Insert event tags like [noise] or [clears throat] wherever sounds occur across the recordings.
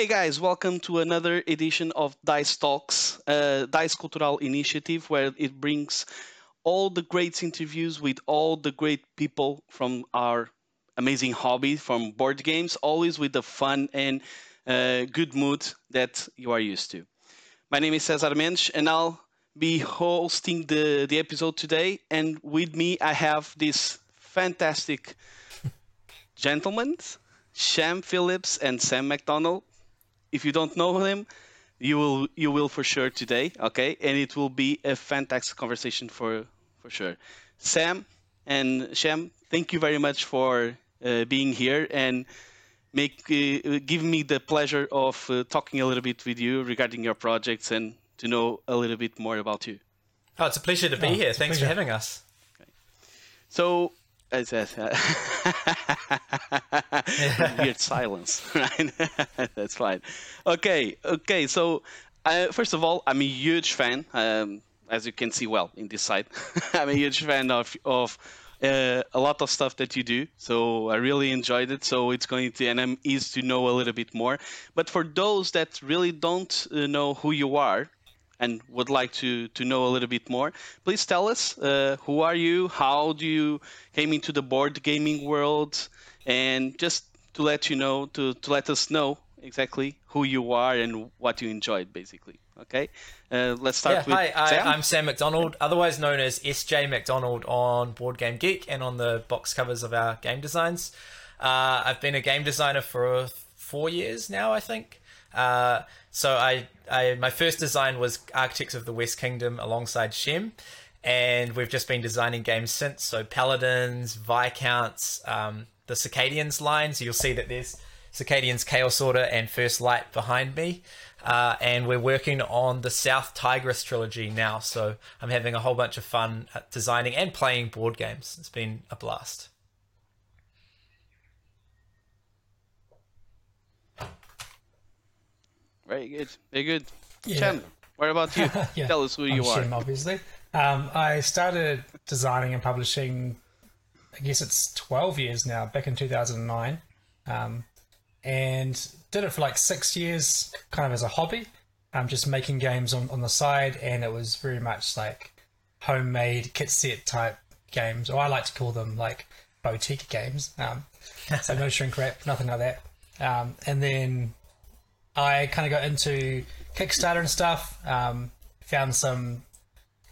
Hey guys, welcome to another edition of Dice Talks, uh, Dice Cultural Initiative, where it brings all the great interviews with all the great people from our amazing hobby, from board games, always with the fun and uh, good mood that you are used to. My name is Cesar Mendes, and I'll be hosting the, the episode today. And with me, I have this fantastic [laughs] gentlemen, Shem Phillips and Sam Macdonald if you don't know him, you will you will for sure today. Okay, and it will be a fantastic conversation for for sure. Sam and Shem, thank you very much for uh, being here and make uh, give me the pleasure of uh, talking a little bit with you regarding your projects and to know a little bit more about you. Oh, it's a pleasure to be oh, here. Thanks for having us. Okay. So it's a [laughs] weird silence, [laughs] right? [laughs] That's fine. Okay, okay. So, uh, first of all, I'm a huge fan. Um, as you can see, well, in this side, I'm a huge fan of of uh, a lot of stuff that you do. So I really enjoyed it. So it's going to, and I'm easy to know a little bit more. But for those that really don't uh, know who you are, and would like to, to know a little bit more, please tell us uh, who are you, how do you came into the board gaming world, and just to let you know, to, to let us know exactly who you are and what you enjoyed, basically. Okay, uh, let's start yeah, with hi, Sam. I, am Sam Macdonald, otherwise known as SJ Macdonald on Board Game Geek and on the box covers of our game designs. Uh, I've been a game designer for four years now, I think. Uh, so I, I, my first design was Architects of the West Kingdom alongside Shem, and we've just been designing games since. So Paladins, Viscounts, um, the Circadians line. So you'll see that there's Circadians, Chaos Order, and First Light behind me. Uh, and we're working on the South Tigris trilogy now. So I'm having a whole bunch of fun designing and playing board games. It's been a blast. Very good. Very good. Yeah. Chandler, what about you? [laughs] yeah. Tell us who you I'm are. Obviously. Um, I started designing and publishing, I guess it's 12 years now, back in 2009. Um, and did it for like six years, kind of as a hobby. Um, just making games on, on the side, and it was very much like homemade kit set type games, or I like to call them like boutique games. Um, so no [laughs] shrink wrap, nothing like that. Um, and then I kind of got into Kickstarter and stuff. Um, found some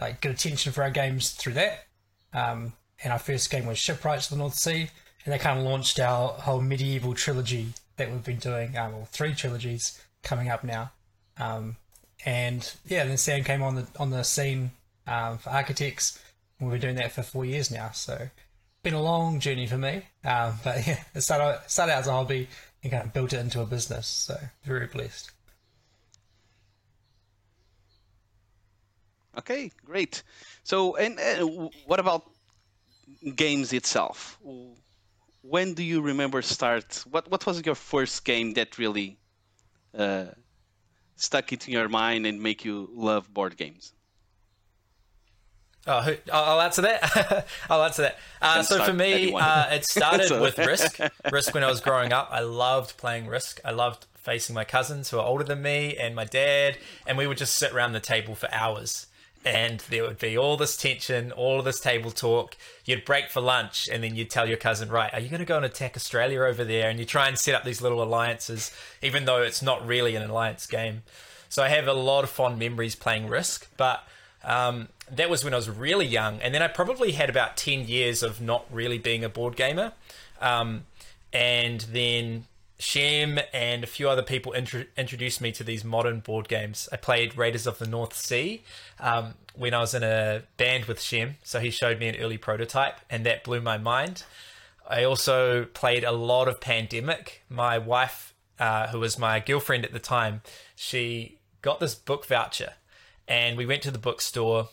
like good attention for our games through that. Um, and our first game was Shipwrights of the North Sea, and that kind of launched our whole medieval trilogy that we've been doing, um, or three trilogies coming up now. Um, and yeah, then Sam came on the on the scene um, for Architects. We've been doing that for four years now, so been a long journey for me. Um, but [laughs] yeah, it started started out as a hobby, and kind of built it into a business. So very blessed. Okay, great. So, and uh, what about games itself? When do you remember start? What What was your first game that really uh, stuck it in your mind and make you love board games? Oh, I'll answer that. [laughs] I'll answer that. Uh, so for me, uh, it started with Risk. [laughs] Risk when I was growing up. I loved playing Risk. I loved facing my cousins who are older than me and my dad, and we would just sit around the table for hours. And there would be all this tension, all of this table talk. You'd break for lunch, and then you'd tell your cousin, "Right, are you going to go and attack Australia over there?" And you try and set up these little alliances, even though it's not really an alliance game. So I have a lot of fond memories playing Risk, but um, that was when I was really young, and then I probably had about ten years of not really being a board gamer, um, and then Shem and a few other people intro- introduced me to these modern board games. I played Raiders of the North Sea um, when I was in a band with Shem, so he showed me an early prototype, and that blew my mind. I also played a lot of Pandemic. My wife, uh, who was my girlfriend at the time, she got this book voucher, and we went to the bookstore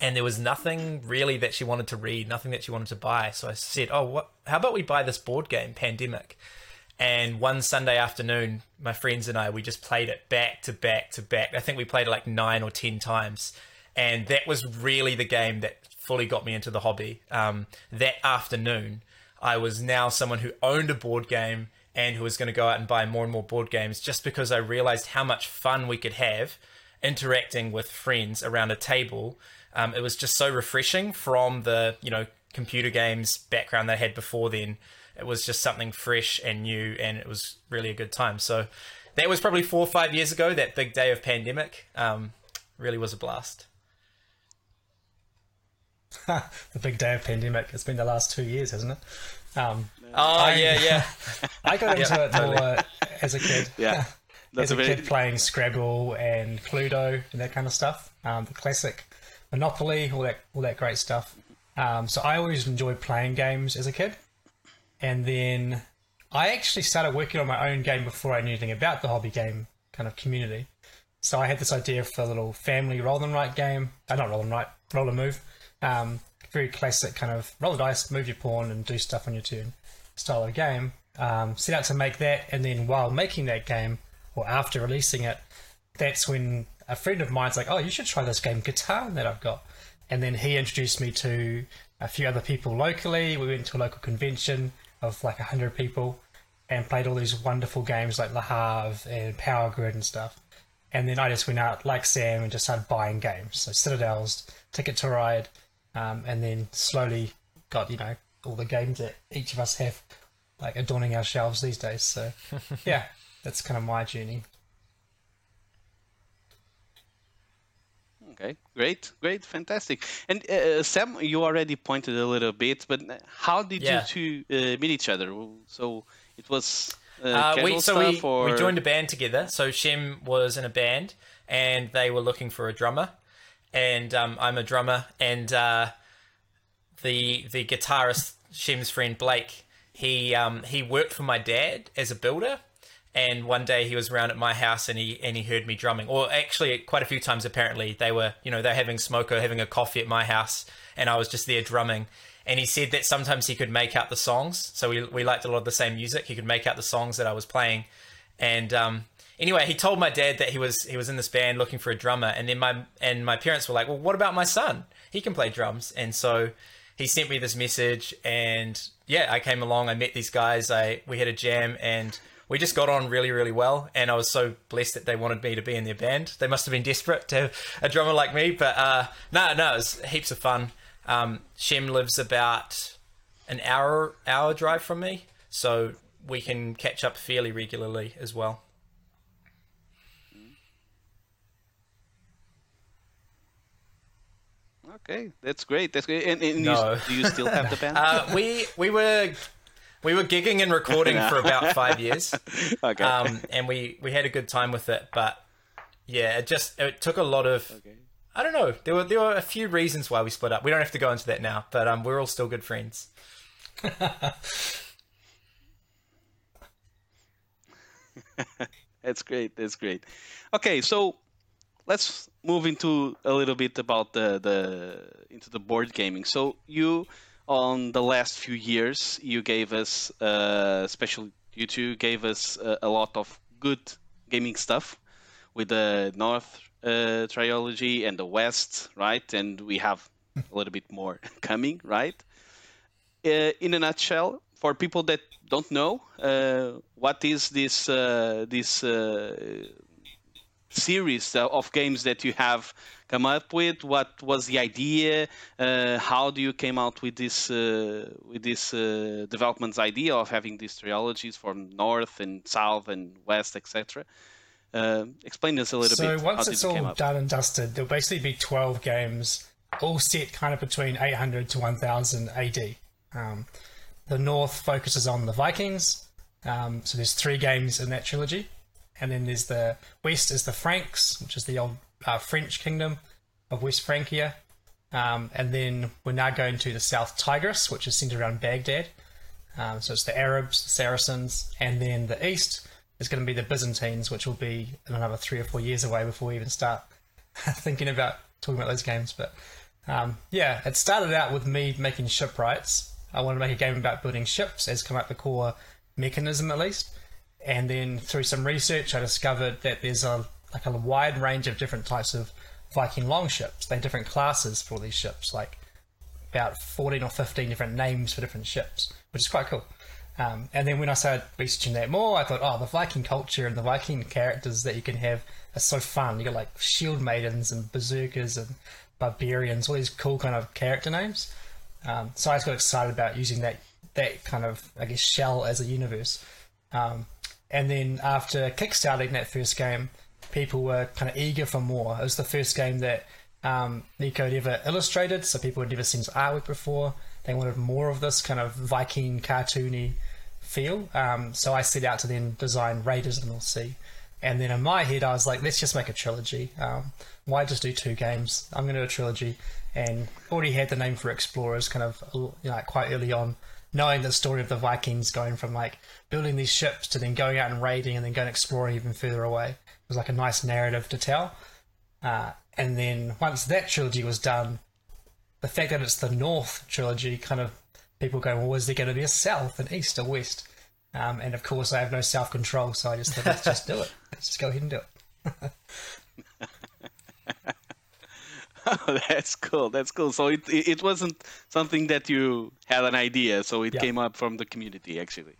and there was nothing really that she wanted to read, nothing that she wanted to buy. So I said, "Oh, what? How about we buy this board game, Pandemic?" And one Sunday afternoon, my friends and I we just played it back to back to back. I think we played it like nine or ten times, and that was really the game that fully got me into the hobby. Um, that afternoon, I was now someone who owned a board game and who was going to go out and buy more and more board games just because I realized how much fun we could have interacting with friends around a table. Um, it was just so refreshing from the you know computer games background they had before then. It was just something fresh and new, and it was really a good time. So that was probably four or five years ago. That big day of pandemic um, really was a blast. [laughs] the big day of pandemic. It's been the last two years, hasn't it? Um, oh I, yeah, yeah. [laughs] I got [laughs] into yeah, it more totally. as a kid. Yeah. That's as a, a kid playing Scrabble and Cluedo and that kind of stuff. Um, the classic Monopoly, all that, all that great stuff. Um, so I always enjoyed playing games as a kid, and then I actually started working on my own game before I knew anything about the hobby game kind of community. So I had this idea for a little family roll and write game. Uh, not roll and write, roll and move. Um, very classic kind of roll the dice, move your pawn, and do stuff on your turn style of game. Um, set out to make that, and then while making that game, or after releasing it, that's when a friend of mine's like, "Oh, you should try this game Guitar that I've got," and then he introduced me to a few other people locally. We went to a local convention of like hundred people and played all these wonderful games like Le Havre and Power Grid and stuff. And then I just went out like Sam and just started buying games. So Citadels, Ticket to Ride, um, and then slowly got you know all the games that each of us have like adorning our shelves these days. So [laughs] yeah, that's kind of my journey. Okay, great, great, fantastic. And uh, Sam, you already pointed a little bit, but how did yeah. you two uh, meet each other? So it was uh, uh we, so we, or... we joined a band together. So Shem was in a band, and they were looking for a drummer, and um, I'm a drummer, and uh, the the guitarist Shem's friend Blake, he um, he worked for my dad as a builder, and one day he was around at my house and he and he heard me drumming. Or actually quite a few times apparently they were you know they're having smoke or having a coffee at my house and i was just there drumming. And he said that sometimes he could make out the songs. So we, we liked a lot of the same music. He could make out the songs that i was playing. And um, anyway he told my dad that he was he was in this band looking for a drummer. And then my and my parents were like well what about my son? He can play drums. And so he sent me this message and yeah i came along. I met these guys. I we had a jam and we just got on really, really well, and I was so blessed that they wanted me to be in their band. They must have been desperate to have a drummer like me, but uh, no, no, it was heaps of fun. Um, Shem lives about an hour hour drive from me, so we can catch up fairly regularly as well. Okay, that's great. That's great. And, and no. you, do you still have the band? [laughs] uh, we we were we were gigging and recording for [laughs] about five years. okay. Um, and we, we had a good time with it, but yeah, it just it took a lot of. Okay. I don't know. There were there were a few reasons why we split up. We don't have to go into that now, but um, we're all still good friends. [laughs] That's great. That's great. Okay, so let's move into a little bit about the the into the board gaming. So you on the last few years. You gave us, uh, especially you two, gave us uh, a lot of good gaming stuff with the North uh, trilogy and the West, right? And we have a little bit more [laughs] coming, right? Uh, in a nutshell, for people that don't know, uh, what is this uh, this series of games that you have come up with? What was the idea? Uh, how do you came out with this uh, with this uh, development's idea of having these trilogies from north and south and west, etc. Uh, explain this a little so bit. So once it's all done and dusted, there'll basically be twelve games, all set kind of between 800 to 1000 AD. Um, the north focuses on the Vikings. Um, so there's three games in that trilogy and then there's the west is the Franks, which is the old uh, French kingdom of West Francia, um, and then we're now going to the South Tigris, which is centered around Baghdad. Um, so it's the Arabs, the Saracens, and then the east is going to be the Byzantines, which will be another three or four years away before we even start [laughs] thinking about talking about those games. But um, yeah, it started out with me making shipwrights. I wanted to make a game about building ships, as come up the core mechanism at least. And then through some research, I discovered that there's a like a wide range of different types of Viking longships. They have different classes for these ships, like about 14 or 15 different names for different ships, which is quite cool. Um, and then when I started researching that more, I thought, oh, the Viking culture and the Viking characters that you can have are so fun. You got like shield maidens and berserkers and barbarians, all these cool kind of character names. Um, so I just got excited about using that that kind of I guess shell as a universe. Um, and then after kickstarting that first game, people were kind of eager for more. It was the first game that um, Mico had ever illustrated, so people had never seen his artwork before. They wanted more of this kind of Viking cartoony feel. Um, so I set out to then design Raiders of the North Sea. And then in my head, I was like, let's just make a trilogy. Um, why just do two games? I'm going to do a trilogy. And already had the name for Explorers kind of you know, quite early on, knowing the story of the Vikings going from like building these ships to then going out and raiding and then going exploring even further away. It was like a nice narrative to tell. Uh, and then once that trilogy was done, the fact that it's the North trilogy kind of people go, well, is there going to be a South and East or West? Um, and of course, I have no self control, so I just thought, let's just do it. Let's just go ahead and do it. [laughs] [laughs] that's cool. That's cool. So it it wasn't something that you had an idea, so it yeah. came up from the community actually.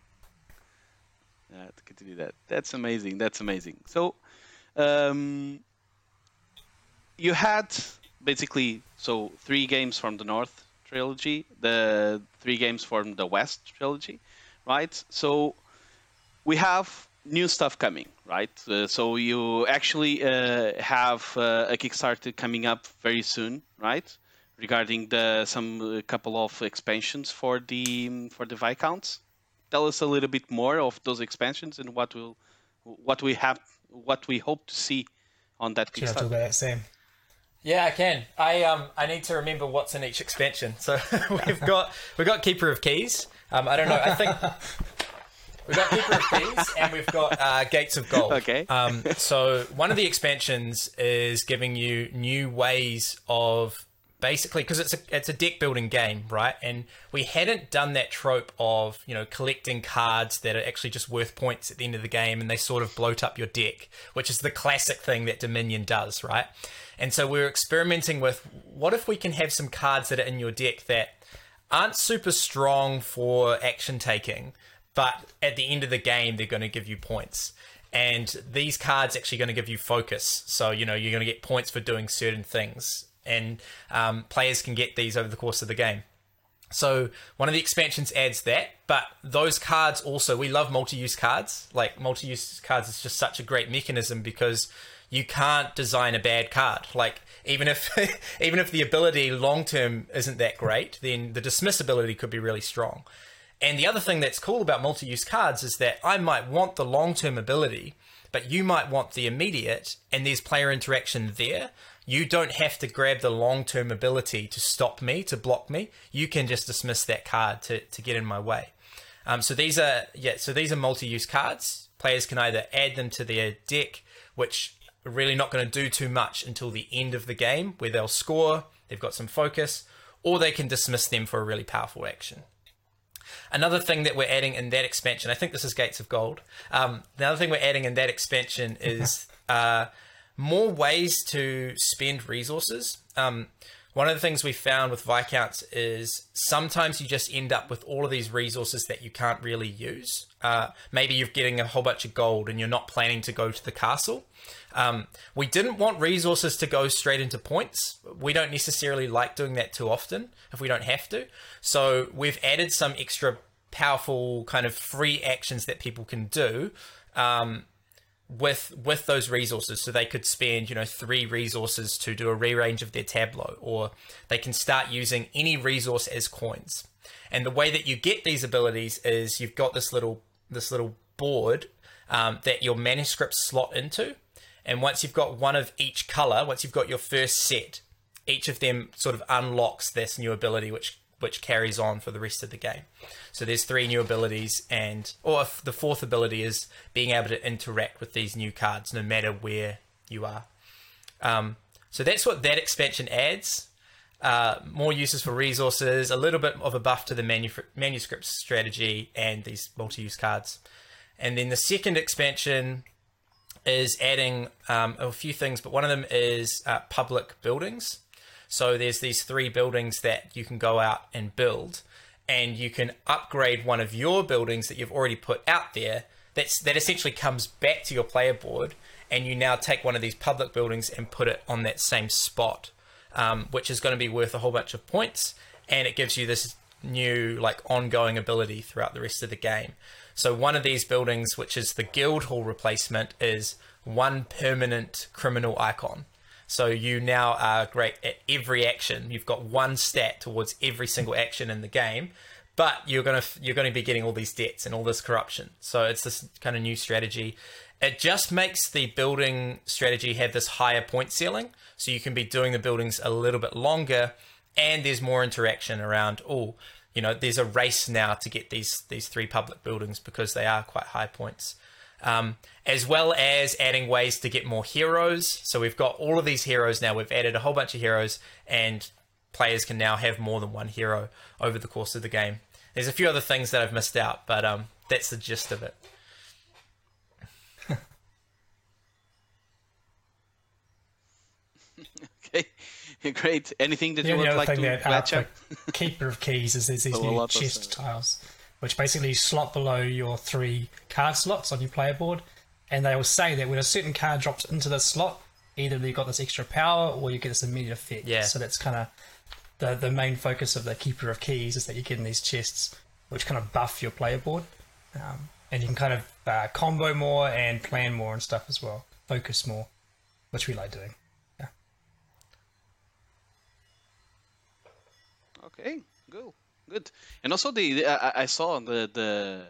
Uh, to continue that, that's amazing. That's amazing. So, um, you had basically so three games from the North trilogy, the three games from the West trilogy, right? So we have new stuff coming, right? Uh, so you actually uh, have uh, a Kickstarter coming up very soon, right? Regarding the some uh, couple of expansions for the for the Viscounts. Tell us a little bit more of those expansions and what will what we have what we hope to see on that Kickstarter. Should I talk about that, Sam? Yeah, I can. I um I need to remember what's in each expansion. [laughs] So [laughs] we've got we've got Keeper of Keys. Um, I don't know. I think [laughs] we've got Keeper of and we've got uh, Gates of Gold. Okay. Um, [laughs] so one of the expansions is giving you new ways of basically because it's a it's a deck building game, right? And we hadn't done that trope of you know collecting cards that are actually just worth points at the end of the game, and they sort of bloat up your deck, which is the classic thing that Dominion does, right? And so we are experimenting with what if we can have some cards that are in your deck that aren't super strong for action taking, but at the end of the game they're going to give you points. And these cards actually going to give you focus. So, you know, you're going to get points for doing certain things and um, players can get these over the course of the game. So one of the expansions adds that, but those cards also we love multi-use cards. Like multi-use cards is just such a great mechanism because you can't design a bad card. Like even if [laughs] even if the ability long term isn't that great, then the dismiss ability could be really strong. And the other thing that's cool about multi-use cards is that I might want the long term ability, but you might want the immediate, and there's player interaction there you don't have to grab the long term ability to stop me, to block me. You can just dismiss that card to, to get in my way. Um, so these are yeah, so these are multi-use cards. Players can either add them to their deck, which are really not going to do too much until the end of the game, where they'll score, they've got some focus, or they can dismiss them for a really powerful action. Another thing that we're adding in that expansion, I think this is Gates of Gold. Um, the other thing we're adding in that expansion is [laughs] uh, more ways to spend resources. Um, one of the things we found with Viscounts is sometimes you just end up with all of these resources that you can't really use. Uh, maybe you're getting a whole bunch of gold and you're not planning to go to the castle. Um, we didn't want resources to go straight into points. We don't necessarily like doing that too often if we don't have to. So we've added some extra powerful kind of free actions that people can do. Um, with with those resources so they could spend you know three resources to do a rearrange of their tableau or they can start using any resource as coins and the way that you get these abilities is you've got this little this little board um, that your manuscripts slot into and once you've got one of each color once you've got your first set each of them sort of unlocks this new ability which which carries on for the rest of the game. So there's three new abilities, and or the fourth ability is being able to interact with these new cards no matter where you are. Um, so that's what that expansion adds. Uh, more uses for resources, a little bit of a buff to the manu- manuscript strategy, and these multi-use cards. And then the second expansion is adding um, a few things, but one of them is uh, public buildings. So there's these three buildings that you can go out and build. and you can upgrade one of your buildings that you've already put out there. That's that essentially comes back to your player board, and you now take one of these public buildings and put it on that same spot, um, which is going to be worth a whole bunch of points, and it gives you this new like ongoing ability throughout the rest of the game. So one of these buildings, which is the Guildhall replacement, is one permanent criminal icon. So you now are great at every action. You've got one stat towards every single action in the game, but you're gonna you're gonna be getting all these debts and all this corruption. So it's this kind of new strategy. It just makes the building strategy have this higher point ceiling, so you can be doing the buildings a little bit longer, and there's more interaction around. Oh, you know, there's a race now to get these these three public buildings because they are quite high points um, as well as adding ways to get more heroes. So we've got all of these heroes now. We've added a whole bunch of heroes, and players can now have more than one hero over the course of the game. There's a few other things that I've missed out, but um, that's the gist of it. [laughs] okay. [laughs] Great. Anything that the you would like to that, uh, Keeper of Keys is there's these [laughs] new chest tiles which basically slot below your three card slots on your player board. And they will say that when a certain card drops into the slot, either you've got this extra power or you get this immediate effect. Yeah. So that's kind of the the main focus of the Keeper of Keys is that you get in these chests, which kind of buff your player board, um, and you can kind of uh, combo more and plan more and stuff as well. Focus more, which we like doing. Okay. Cool good. And also the, the I, I, saw the the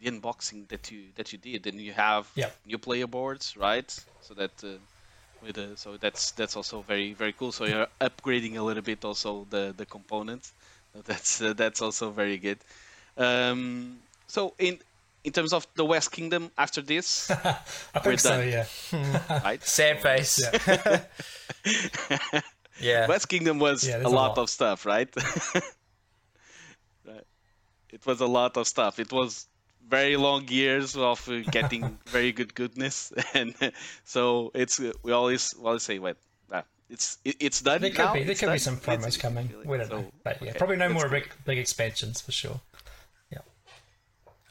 the unboxing that you that you did, and you have yep. new player boards, right? So that uh, with the, so that's that's also very very cool. So you're upgrading a little bit also the the components. [laughs] That's uh, that's also very good. Um, so in in terms of the West Kingdom after this, [laughs] I think so. Yeah. [laughs] right. Sad face. Yeah. Yeah. West Kingdom was yeah, a, lot a lot of stuff, [laughs] right? it was a lot of stuff. It was very long years of uh, getting [laughs] very good goodness, [laughs] and so it's uh, we always always say, "Wait, uh, it's it, it's done." There could now. be there could done. be some promos coming. We don't so, know, but yeah, okay. probably no more big big expansions for sure.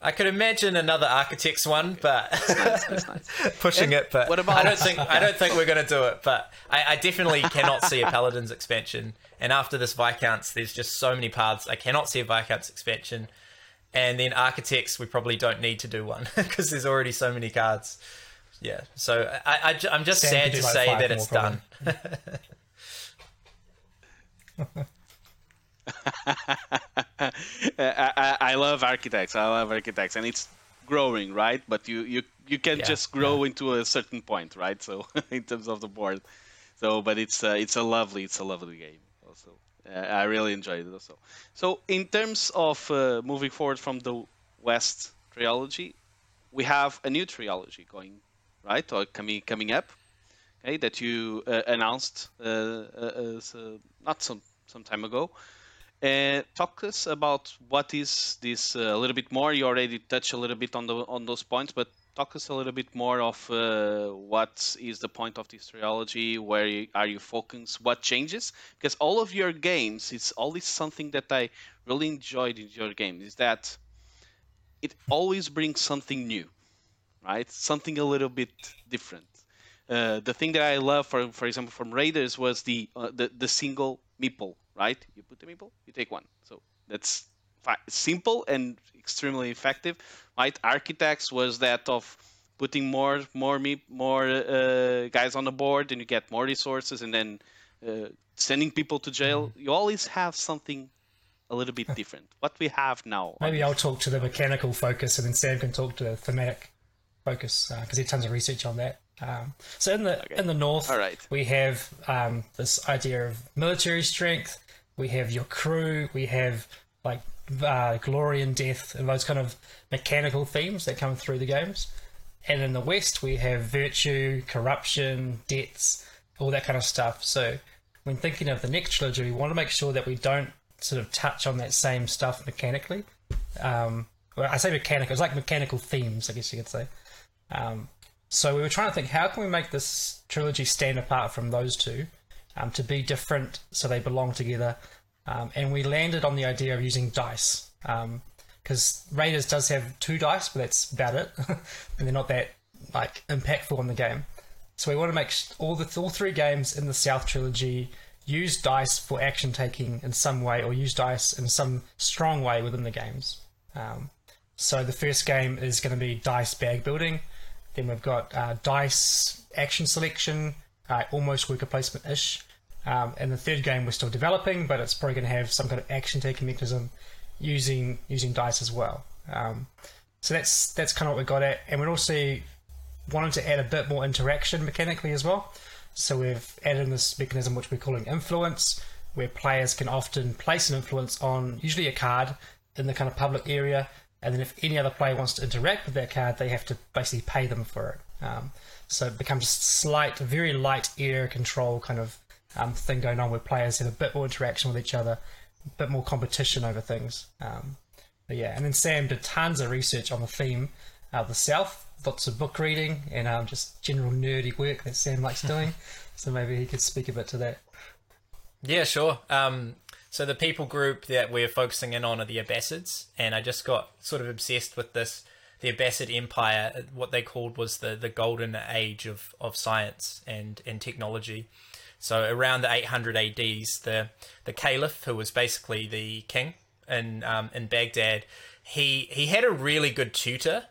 Yeah, I could imagine another Architects one, okay. but nice, nice. [laughs] pushing and it. But what about... I don't think I don't think we're going to do it. But I, I definitely [laughs] cannot see a Paladins expansion and after this Viscounts, there's just so many paths. I cannot see a Viscounts expansion. And then Architects, we probably don't need to do one [laughs] because there's already so many cards. Yeah. So I, I, am just Sam sad to like say that it's done. [laughs] I, I, love architects. I love architects, and it's growing, right? But you you you can yeah, just grow yeah. into a certain point, right? So [laughs] in terms of the board, so but it's uh, it's a lovely it's a lovely game also. Uh, I really enjoyed it also. So in terms of uh, moving forward from the West trilogy, we have a new trilogy going, right, or coming coming up, okay, that you uh, announced uh, uh, uh, not some some time ago. Uh, talk us about what is this a little bit more. You already touched a little bit on the on those points, but talk us a little bit more of uh, what is the point of this trilogy? Where are you focused? What changes? Because all of your games it's always something that i really enjoyed in your games is that it always brings something new right? Something a little bit different. Uh, the thing that i love for for example from raiders was the uh, the, the single meeple right you put the meeple you take one so that's simple and extremely effective. Right, architects was that of putting more more me more uh, guys on the board, and you get more resources, and then uh, sending people to jail. Mm-hmm. You always have something a little bit different. What we have now. Maybe I'll talk to the mechanical focus, and then Sam can talk to the thematic focus because uh, he tons of research on that. Um, so in the okay. in the north, right. we have um, this idea of military strength. We have your crew. We have like uh, glory and death and those kind of mechanical themes that come through the games. And in the West, we have virtue, corruption, debts, all that kind of stuff. So when thinking of the next trilogy, we want to make sure that we don't sort of touch on that same stuff mechanically. Um, well, I say mechanical, it's like mechanical themes, I guess you could say. Um, so we were trying to think how can we make this trilogy stand apart from those two um, to be different so they belong together um, and we landed on the idea of using dice because um, Raiders does have two dice, but that's about it, [laughs] and they're not that like impactful in the game. So we want to make all the all three games in the South trilogy use dice for action taking in some way, or use dice in some strong way within the games. Um, so the first game is going to be dice bag building. Then we've got uh, dice action selection, uh, almost worker placement ish. Um, and the third game we're still developing, but it's probably going to have some kind of action taking mechanism using using dice as well. Um, so that's that's kind of what we got at, and we're also wanted to add a bit more interaction mechanically as well. So we've added in this mechanism which we're calling influence, where players can often place an influence on usually a card in the kind of public area, and then if any other player wants to interact with that card, they have to basically pay them for it. Um, so it becomes a slight, very light area control kind of um, thing going on where players have a bit more interaction with each other, a bit more competition over things. Um, but yeah, and then Sam did tons of research on the theme of the South lots of book reading and um, just general nerdy work that Sam likes doing. [laughs] so maybe he could speak a bit to that. Yeah, sure. Um, so the people group that we're focusing in on are the Abbasids, and I just got sort of obsessed with this. The Abbasid Empire, what they called was the, the golden age of, of science and, and technology. So around the 800 ADs, the the Caliph, who was basically the king in um, in Baghdad, he he had a really good tutor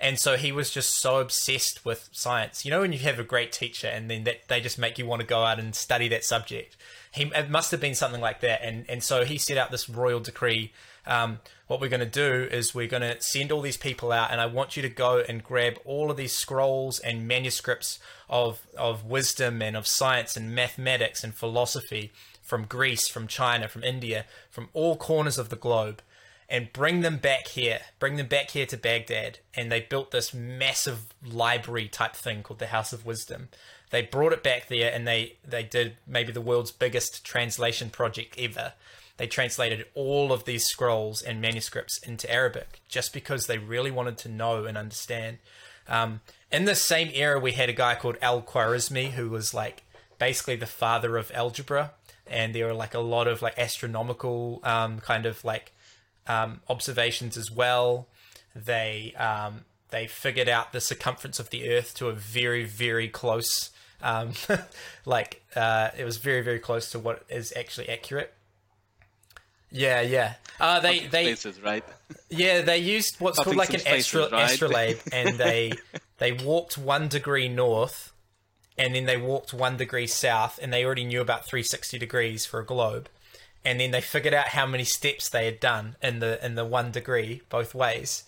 and so he was just so obsessed with science. You know, when you have a great teacher and then that they just make you want to go out and study that subject. He it must have been something like that, and and so he set out this royal decree. Um, what we're going to do is we're going to send all these people out, and I want you to go and grab all of these scrolls and manuscripts of of wisdom and of science and mathematics and philosophy from Greece, from China, from India, from all corners of the globe and bring them back here, bring them back here to Baghdad. And they built this massive library type thing called the House of Wisdom. They brought it back there and they, they did maybe the world's biggest translation project ever. They translated all of these scrolls and manuscripts into Arabic just because they really wanted to know and understand. Um, in the same era, we had a guy called Al Khwarizmi who was like basically the father of algebra. And there were like a lot of like astronomical um, kind of like um, observations as well. They um, they figured out the circumference of the Earth to a very very close, um, [laughs] like uh, it was very very close to what is actually accurate. Yeah, yeah. Uh, they they spaces, right? Yeah, they used what's called like an spaces, right? astrolabe, [laughs] and they they walked one degree north, and then they walked one degree south, and they already knew about 360 degrees for a globe and then they figured out how many steps they had done in the in the one degree both ways,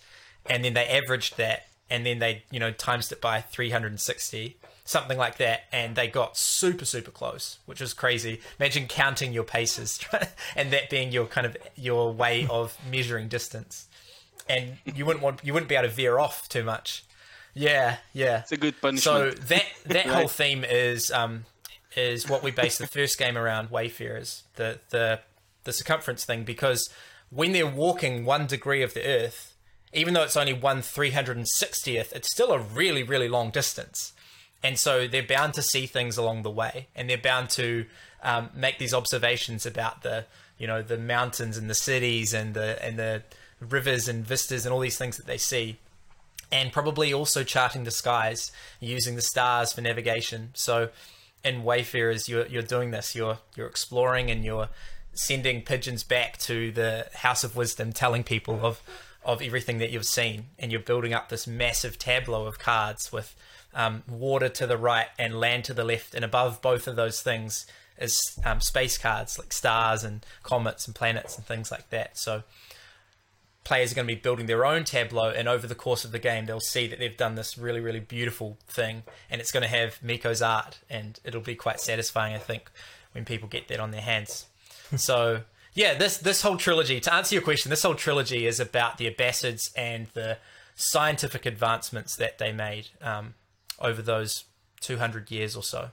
and then they averaged that, and then they you know times it by 360 something like that, and they got super super close, which was crazy. Imagine counting your paces [laughs] and that being your kind of your way [laughs] of measuring distance, and you wouldn't want you wouldn't be able to veer off too much. Yeah, yeah. It's a good punishment. So that that [laughs] right. whole theme is um, is what we base the first game around Wayfarers, the the the circumference thing, because when they're walking one degree of the Earth, even though it's only one three hundred and sixtieth, it's still a really really long distance, and so they're bound to see things along the way, and they're bound to um, make these observations about the you know the mountains and the cities and the and the rivers and vistas and all these things that they see. And probably also charting the skies using the stars for navigation. So in Wayfarers, you're you're doing this. You're you're exploring and you're sending pigeons back to the House of Wisdom, telling people of of everything that you've seen, and you're building up this massive tableau of cards with um, water to the right and land to the left, and above both of those things is um, space cards like stars and comets and planets and things like that. So players are going to be building their own tableau and over the course of the game they'll see that they've done this really really beautiful thing and it's going to have Mico's art and it'll be quite satisfying I think when people get that on their hands [laughs] so yeah this this whole trilogy to answer your question this whole trilogy is about the Abbasids and the scientific advancements that they made um, over those 200 years or so.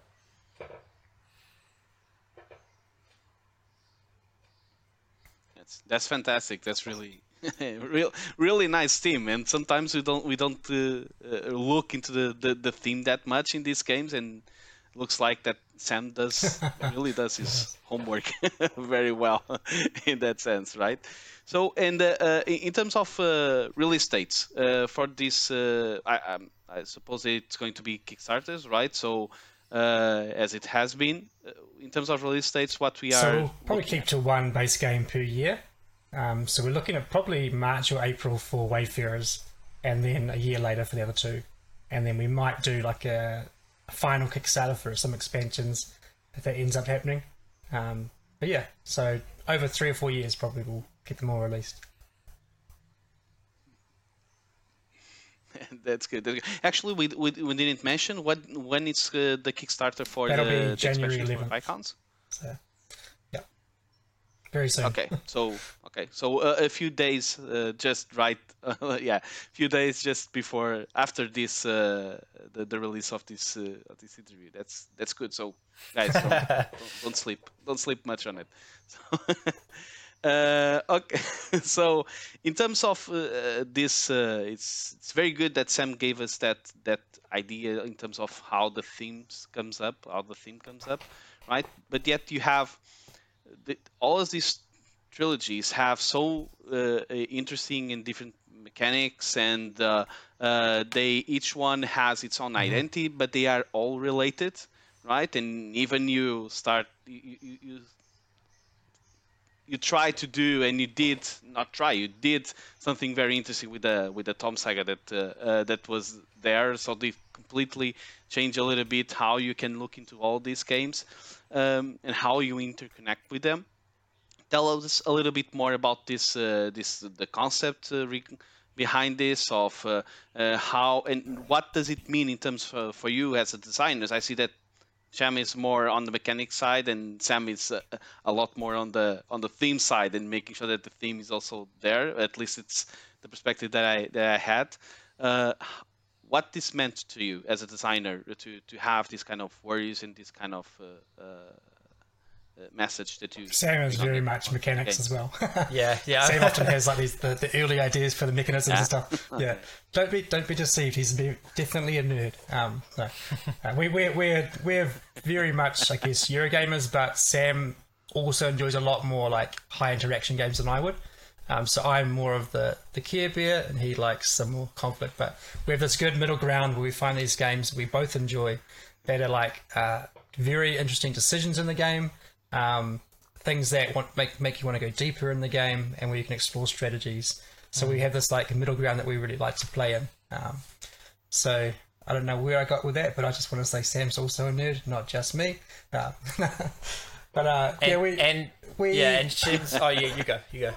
That's that's fantastic. That's really [laughs] Real, really nice theme, and sometimes we don't we don't uh, uh, look into the, the, the, theme that much in these games, and looks like that Sam does [laughs] really does his homework [laughs] very well in that sense, right? So, and uh, uh, in terms of uh, release dates uh, for this, uh, I, um, I, suppose it's going to be Kickstarters, right? So, uh, as it has been, in terms of release dates, what we are so we'll probably keep at. to one base game per year. Um, so we're looking at probably March or April for Wayfarers, and then a year later for the other two, and then we might do like a, a final Kickstarter for some expansions if that ends up happening. Um, but yeah, so over three or four years probably we'll get them all released. [laughs] That's good. Actually, we, we, we didn't mention what when it's uh, the Kickstarter for That'll the, be January 11th. icons. So, yeah, very soon. Okay, [laughs] so okay, so uh, a few days, uh, just right, [laughs] yeah, a few days just before after this uh, the, the release of this uh, of this interview. That's that's good. So guys, don't, don't, don't sleep, don't sleep much on it. So uh, okay, [laughs] so in terms of uh, this, uh, it's it's very good that Sam gave us that that idea in terms of how the themes comes up, how the theme comes up, right? But yet you have the, all of these trilogies have so uh, interesting and different mechanics, and uh, uh, they each one has its own mm-hmm. identity, but they are all related, right? And even you start you, you you tried to do and you did not try. You did something very interesting with the with the Tomesaga that uh, uh, that was there. So they completely change a little bit how you can look into all these games um, and how you interconnect with them. Tell us a little bit more about this uh, this the concept uh, behind this of uh, uh, how and what does it mean in terms of, for you as a designer? I see that Sam is more on the mechanic side, and Sam is uh, a lot more on the on the theme side, and making sure that the theme is also there. At least it's the perspective that I that I had. Uh, what this meant to you as a designer to to have these kind of worries and this kind of uh uh, message that you. Sam is very much mechanics as well. [laughs] yeah, yeah. Sam often has like these the, the early ideas for the mechanisms yeah. and stuff. [laughs] Yeah, don't be don't be deceived. He's definitely a nerd. Um, no, uh, we we're we're we're very much I guess Eurogamers, but Sam also enjoys a lot more like high interaction games than I would. Um, so I'm more of the the Care Bear, and he likes some more conflict. But we have this good middle ground where we find these games we both enjoy that are like uh, very interesting decisions in the game um, things that want, make make you want to go deeper in the game, and where you can explore strategies. So mm. we have this like middle ground that we really like to play in. Um, so I don't know where I got with that, but I just want to say Sam's also a nerd, not just me. Uh, [laughs] but uh, and, yeah, we and we yeah, and Shem's. oh yeah, you go, you go.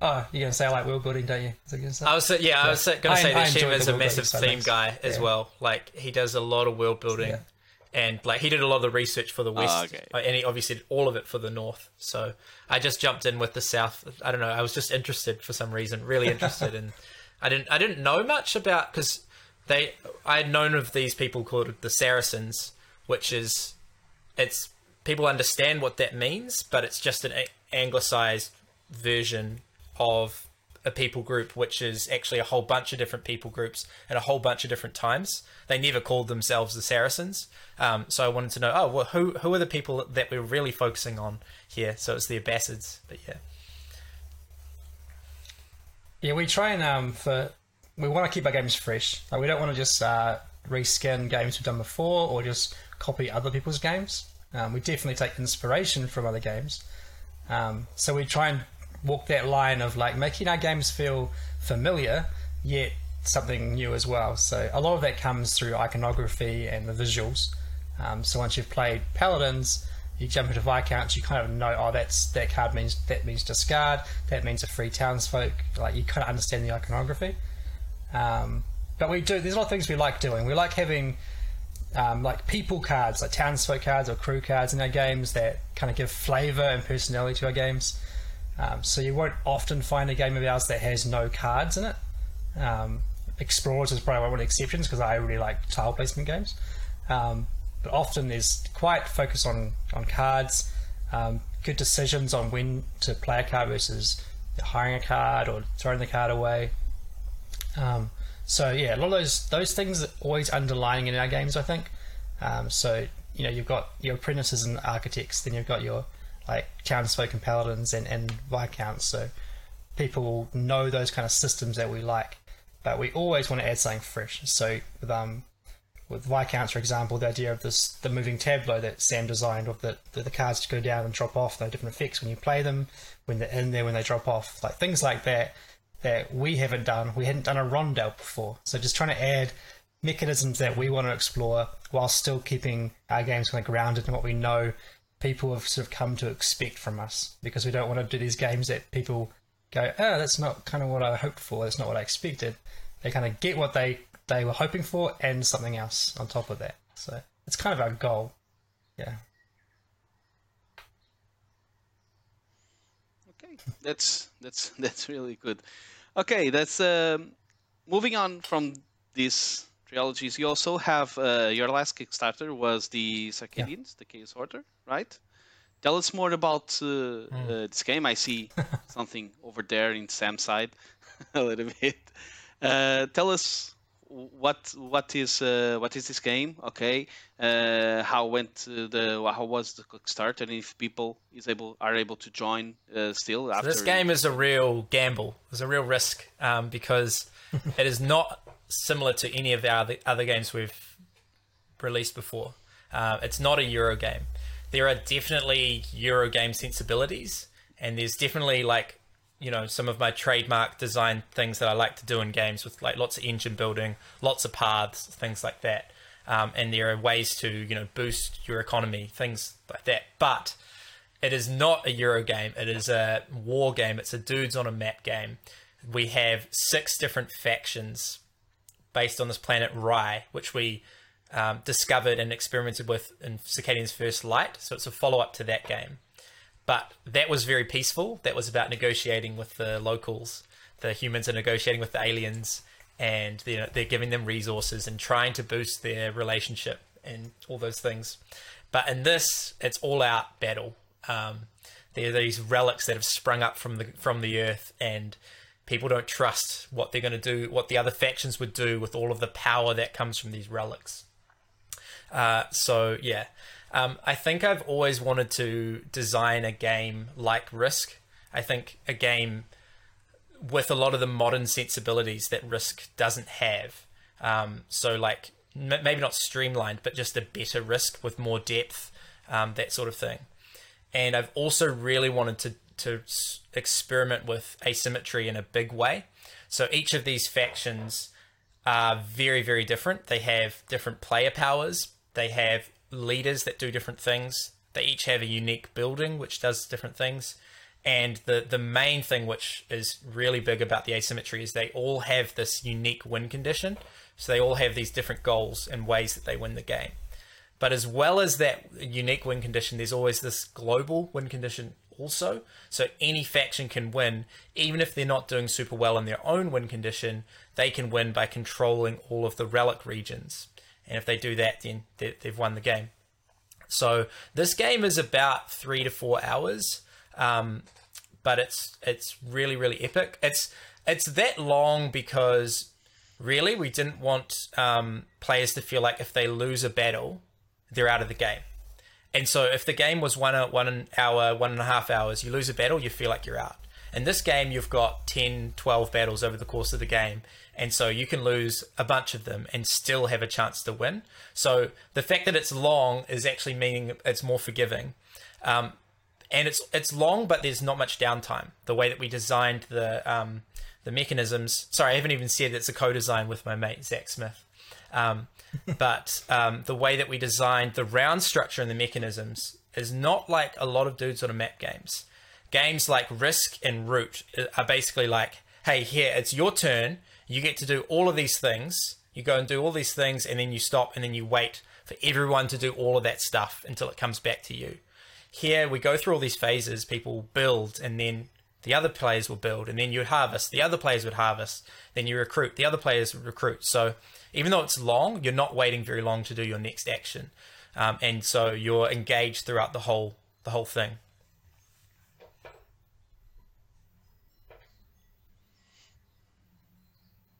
Oh, you're gonna say I like world building, don't you? I was yeah, I was gonna say that Shim is a massive theme guy as yeah. well. Like he does a lot of world building. Yeah and like he did a lot of the research for the oh, west, oh, okay. And he obviously did all of it for the north. So I just jumped in with the south. I don't know. I was just interested for some reason, really interested, and I didn't I didn't know much about because they I had known of these people called the Saracens, which is it's people understand what that means, but it's just an anglicized version of a people group, which is actually a whole bunch of different people groups at a whole bunch of different times. They never called themselves the Saracens. Um, so I wanted to know, oh, well, who who are the people that we're really focusing on here? So it's the Abbasids, but yeah. Yeah, we try and um, for we want to keep our games fresh. Like we don't want to just uh, reskin games we've done before or just copy other people's games. Um, we definitely take inspiration from other games. Um, so we try and walk that line of like making our games feel familiar yet something new as well. So a lot of that comes through iconography and the visuals. Um, so once you've played Paladins, you jump into Viscounts, you kind of know, oh, that's that card means that means discard, that means a free townsfolk. Like you kind of understand the iconography. Um, but we do. There's a lot of things we like doing. We like having um, like people cards, like townsfolk cards or crew cards in our games that kind of give flavour and personality to our games. Um, so you won't often find a game of ours that has no cards in it. Um, Explorers is probably one of the exceptions because I really like tile placement games. Um, but often there's quite focus on, on cards, um, good decisions on when to play a card versus hiring a card or throwing the card away. Um, so yeah, a lot of those those things are always underlying in our games, I think. Um, so you know you've got your apprentices and architects, then you've got your like townsfolk and paladins and, and viscounts. So people know those kind of systems that we like, but we always want to add something fresh. So with um with viscounts, for example, the idea of this the moving tableau that Sam designed, of the, the the cards to go down and drop off, no different effects when you play them, when they're in there, when they drop off, like things like that that we haven't done. We hadn't done a rondel before, so just trying to add mechanisms that we want to explore while still keeping our games kind of grounded in what we know people have sort of come to expect from us because we don't want to do these games that people go, oh, that's not kind of what I hoped for. That's not what I expected. They kind of get what they they were hoping for and something else on top of that. So it's kind of our goal. Yeah. Okay, that's that's [laughs] that's really good. Okay, that's um, moving on from these trilogies. You also have uh, your last Kickstarter was the Circadians, yeah. the Chaos Order, right? Tell us more about uh, mm. uh, this game. I see [laughs] something over there in Sam's side [laughs] a little bit. Uh, tell us what what is uh, what is this game? Okay, uh, how went the how was the Kickstarter? and if people is able are able to join uh, still so after. This game is a real gamble. It's a real risk um, because [laughs] it is not similar to any of the other other games we've released before. Uh, it's not a Euro game. There are definitely Euro game sensibilities, and there's definitely like you know some of my trademark design things that I like to do in games with like lots of engine building, lots of paths, things like that. Um, and there are ways to you know boost your economy, things like that. But it is not a Euro game. It is a war game. It's a dudes on a map game. We have six different factions based on this planet Rye, which we um, discovered and experimented with in Circadian's First Light. So it's a follow up to that game. But that was very peaceful. That was about negotiating with the locals. The humans are negotiating with the aliens, and know, they're giving them resources and trying to boost their relationship and all those things. But in this, it's all out battle. Um, there are these relics that have sprung up from the from the earth, and people don't trust what they're going to do, what the other factions would do with all of the power that comes from these relics. Uh, so yeah, um, I think I've always wanted to design a game like Risk. I think a game with a lot of the modern sensibilities that Risk doesn't have. Um, so, like, m- maybe not streamlined, but just a better Risk with more depth, um, that sort of thing. And I've also really wanted to to experiment with asymmetry in a big way. So each of these factions are very, very different. They have different player powers. They have leaders that do different things. They each have a unique building which does different things. And the, the main thing which is really big about the asymmetry is they all have this unique win condition. So they all have these different goals and ways that they win the game. But as well as that unique win condition, there's always this global win condition also. So any faction can win, even if they're not doing super well in their own win condition, they can win by controlling all of the relic regions and if they do that, then they, have won the game. So this game is about three to four hours, um, but it's it's really really epic. It's it's that long because really we didn't want um, players to feel like if they lose a battle, they're out of the game. And so if the game was one one hour, one and a half hours, you lose a battle, you feel like you're out. In this game, you've got 10, 12 battles over the course of the game, and so you can lose a bunch of them and still have a chance to win. So the fact that it's long is actually meaning it's more forgiving. Um, and it's it's long, but there's not much downtime. The way that we designed the um, the mechanisms. Sorry, I haven't even said it's a co-design with my mate Zach Smith. Um, but um, the way that we designed the round structure and the mechanisms is not like a lot of dudes on a map games. Games like Risk and Root are basically like, hey, here it's your turn you get to do all of these things. You go and do all these things, and then you stop, and then you wait for everyone to do all of that stuff until it comes back to you. Here, we go through all these phases. People build, and then the other players will build, and then you harvest. The other players would harvest. Then you recruit. The other players recruit. So even though it's long, you're not waiting very long to do your next action, um, and so you're engaged throughout the whole the whole thing.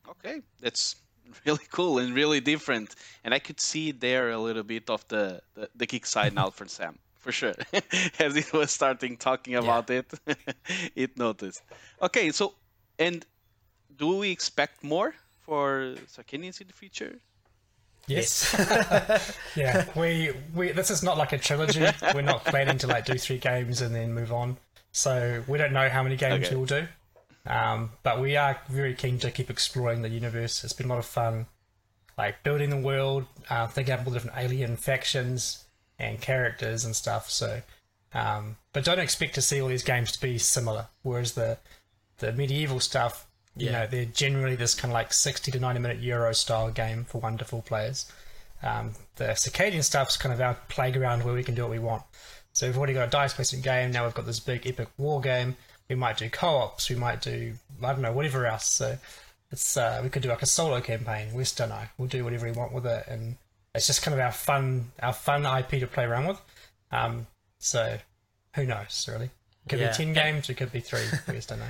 Okay, that's [laughs] really cool and really different. And I could see there a little bit of the the, the kick side now for Sam for sure. [laughs] As it was starting talking about yeah. it, [laughs] it noticed. Okay, so and do we expect more for Circadians in the future? Yes. [laughs] yeah, we we this is not like a trilogy. [laughs] We're not planning to like do three games and then move on. So we don't know how many games okay. we'll do. Um, but we are very keen to keep exploring the universe. It's been a lot of fun, like building the world, uh, thinking up all the different alien factions and characters and stuff. So, um, but don't expect to see all these games to be similar. Whereas the the medieval stuff, you know, they're generally this kind of like sixty to ninety minute Euro style game for one to four players. Um, the Circadian stuff's kind of our playground where we can do what we want. So we've already got a dice placement game. Now we've got this big epic war game we might do co-ops, we might do I don't know whatever else. So it's uh, we could do like a solo campaign. We just don't know. We'll do whatever we want with it, and it's just kind of our fun our fun IP to play around with. Um, so who knows really? It could yeah. be ten games, it could be three. we just don't know.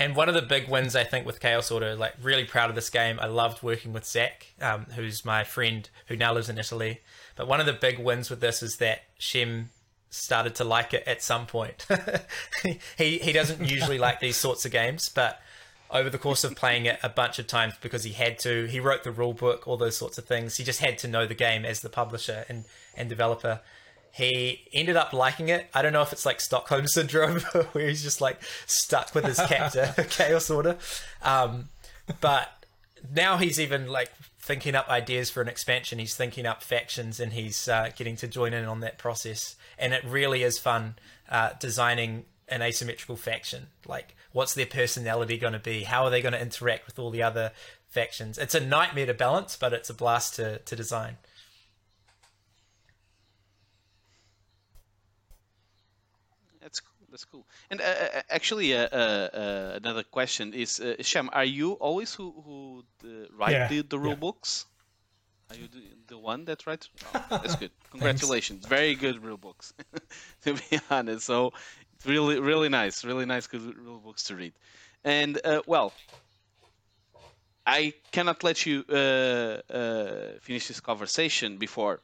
And one of the big wins, I think, with Chaos Order, like really proud of this game. I loved working with Zach, um, who's my friend who now lives in Italy. But one of the big wins with this is that Shem started to like it at some point. [laughs] he he doesn't usually like these sorts of games, but over the course of playing it a bunch of times because he had to, he wrote the rule book, all those sorts of things. He just had to know the game as the publisher and and developer. He ended up liking it. I don't know if it's like Stockholm syndrome, [laughs] where he's just like stuck with his captor, Chaos Order. Um, but now he's even like thinking up ideas for an expansion. He's thinking up factions, and he's uh, getting to join in on that process and it really is fun uh, designing an asymmetrical faction. Like, what's their personality going to be? How are they going to interact with all the other factions? It's a nightmare to balance, but it's a blast to, to design. That's cool. And uh, uh actually, uh, uh, uh, another question is, uh, Shem, are you always who who write yeah. the, the rule yeah. books? Are you the, the one that writes? Oh, [laughs] that's good. Congratulations. Very good rule books, [laughs] to be honest. So it's really, really nice. Really nice good rule books to read. And, uh, well, I cannot let you uh, uh, finish this conversation before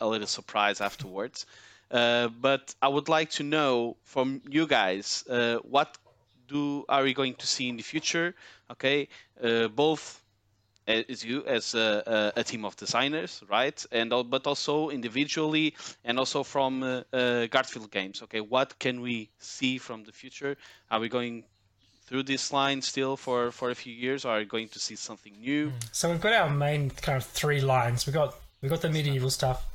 a little surprise afterwards. Uh, but I would like to know from you guys uh, what do are we going to see in the future? Okay, uh, both as you as a, a, team of designers, right? And but also individually, and also from uh, uh, Garphill Games. Okay, what can we see from the future? Are we going through this line still for for a few years, or are we going to see something new? So we've got our main kind of three lines. We got we got the medieval stuff.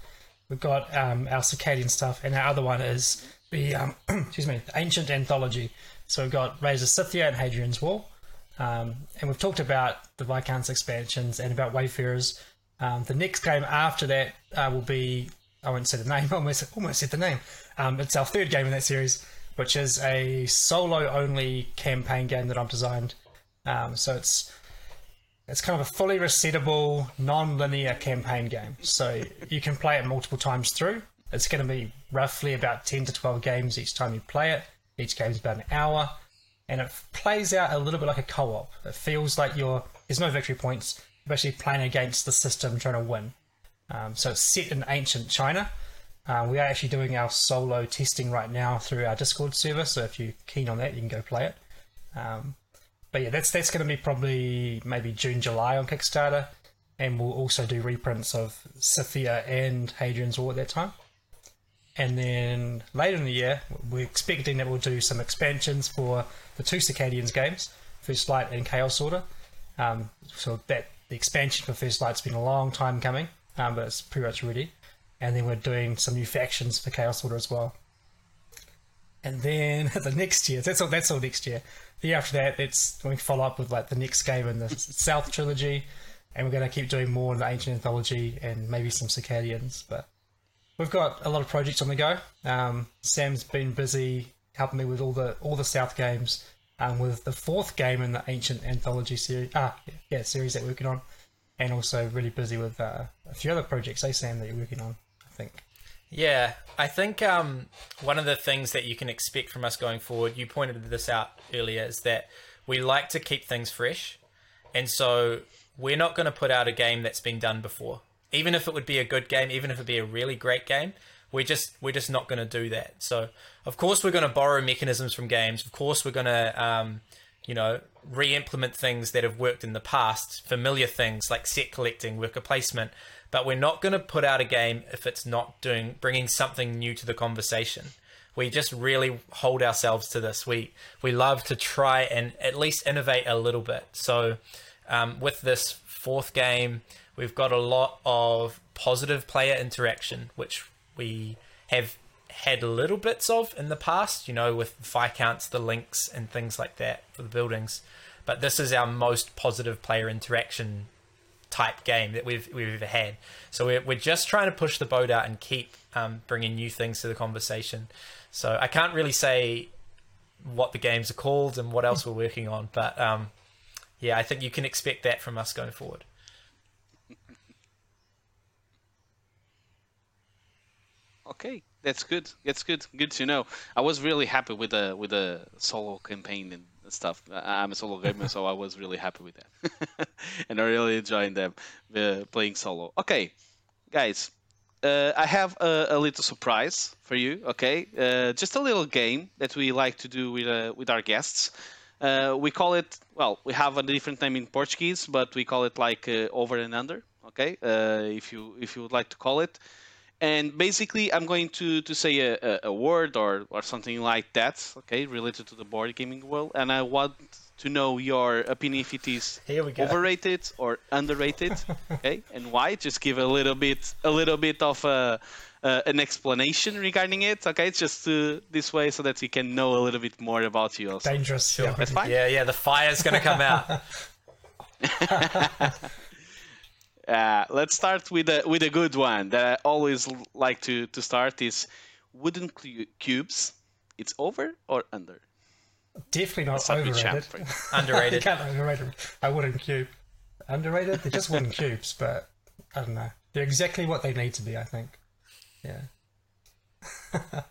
We've got um, our circadian stuff, and our other one is the um, [clears throat] excuse me, ancient anthology. So we've got Raiders of Scythia and Hadrian's Wall. Um, and we've talked about the Viscounts expansions and about Wayfarers. Um, the next game after that uh, will be, I won't say the name, [laughs] almost, almost said the name. Um, it's our third game in that series, which is a solo only campaign game that I've designed. Um, so it's it's kind of a fully resettable, non-linear campaign game. So you can play it multiple times through. It's going to be roughly about 10 to 12 games each time you play it. Each game is about an hour and it plays out a little bit like a co-op. It feels like you're there's no victory points. You're actually playing against the system, trying to win. Um, so it's set in ancient China. Uh, we are actually doing our solo testing right now through our Discord server. So if you're keen on that, you can go play it. Um, but yeah, that's that's going to be probably maybe June, July on Kickstarter, and we'll also do reprints of Scythia and Hadrian's Wall at that time. And then later in the year, we're expecting that we'll do some expansions for the two Circadians games, First Light and Chaos Order. Um, so that the expansion for First Light's been a long time coming, um, but it's pretty much ready. And then we're doing some new factions for Chaos Order as well. And then [laughs] the next year, that's all. That's all next year. The year after that, it's to follow up with like the next game in the South trilogy, and we're going to keep doing more in the Ancient Anthology and maybe some Circadians. But we've got a lot of projects on the go. Um, Sam's been busy helping me with all the all the South games, um, with the fourth game in the Ancient Anthology series. Ah, yeah, series that we're working on, and also really busy with uh, a few other projects. Hey, Sam, that you're working on. I think. Yeah, I think um, one of the things that you can expect from us going forward, you pointed this out earlier, is that we like to keep things fresh. And so we're not going to put out a game that's been done before. Even if it would be a good game, even if it be a really great game, we're just we're just not going to do that. So of course we're going to borrow mechanisms from games. Of course we're going to um, you know re-implement things that have worked in the past, familiar things like set collecting, worker placement. But we're not going to put out a game if it's not doing bringing something new to the conversation. We just really hold ourselves to this. We we love to try and at least innovate a little bit. So um, with this fourth game, we've got a lot of positive player interaction, which we have had little bits of in the past, you know, with Viscounts, the links, and things like that for the buildings. But this is our most positive player interaction type game that we've we've ever had. So we're we're just trying to push the boat out and keep um, bringing new things to the conversation. So I can't really say what the games are called and what else we're working on, but um, yeah, I think you can expect that from us going forward. Okay, that's good. That's good. Good to know. I was really happy with the with the solo campaign and stuff. I'm a solo gamer, so I was really happy with that, [laughs] and I really enjoyed them uh, playing solo. Okay, guys, uh, I have a, a, little surprise for you. Okay, uh, just a little game that we like to do with uh, with our guests. Uh, we call it well, we have a different name in Portuguese, but we call it like uh, over and under. Okay, if you if you would like to call it and basically i'm going to to say a, a, word or or something like that okay related to the board gaming world and i want to know your opinion if it is overrated or underrated [laughs] okay and why just give a little bit a little bit of a uh, an explanation regarding it. Okay, it's just uh, this way so that we can know a little bit more about you. Also. Dangerous. Sure. Yeah, that's fine. Yeah, yeah. The fire's gonna come out. [laughs] [laughs] Uh, let's start with a with a good one that I always like to to start is wooden cubes. It's over or under? Definitely not overrated. [laughs] Underrated. I can't overrate a wooden cube. Underrated? They're just wooden cubes, but I don't know. They're exactly what they need to be. I think. Yeah. [laughs]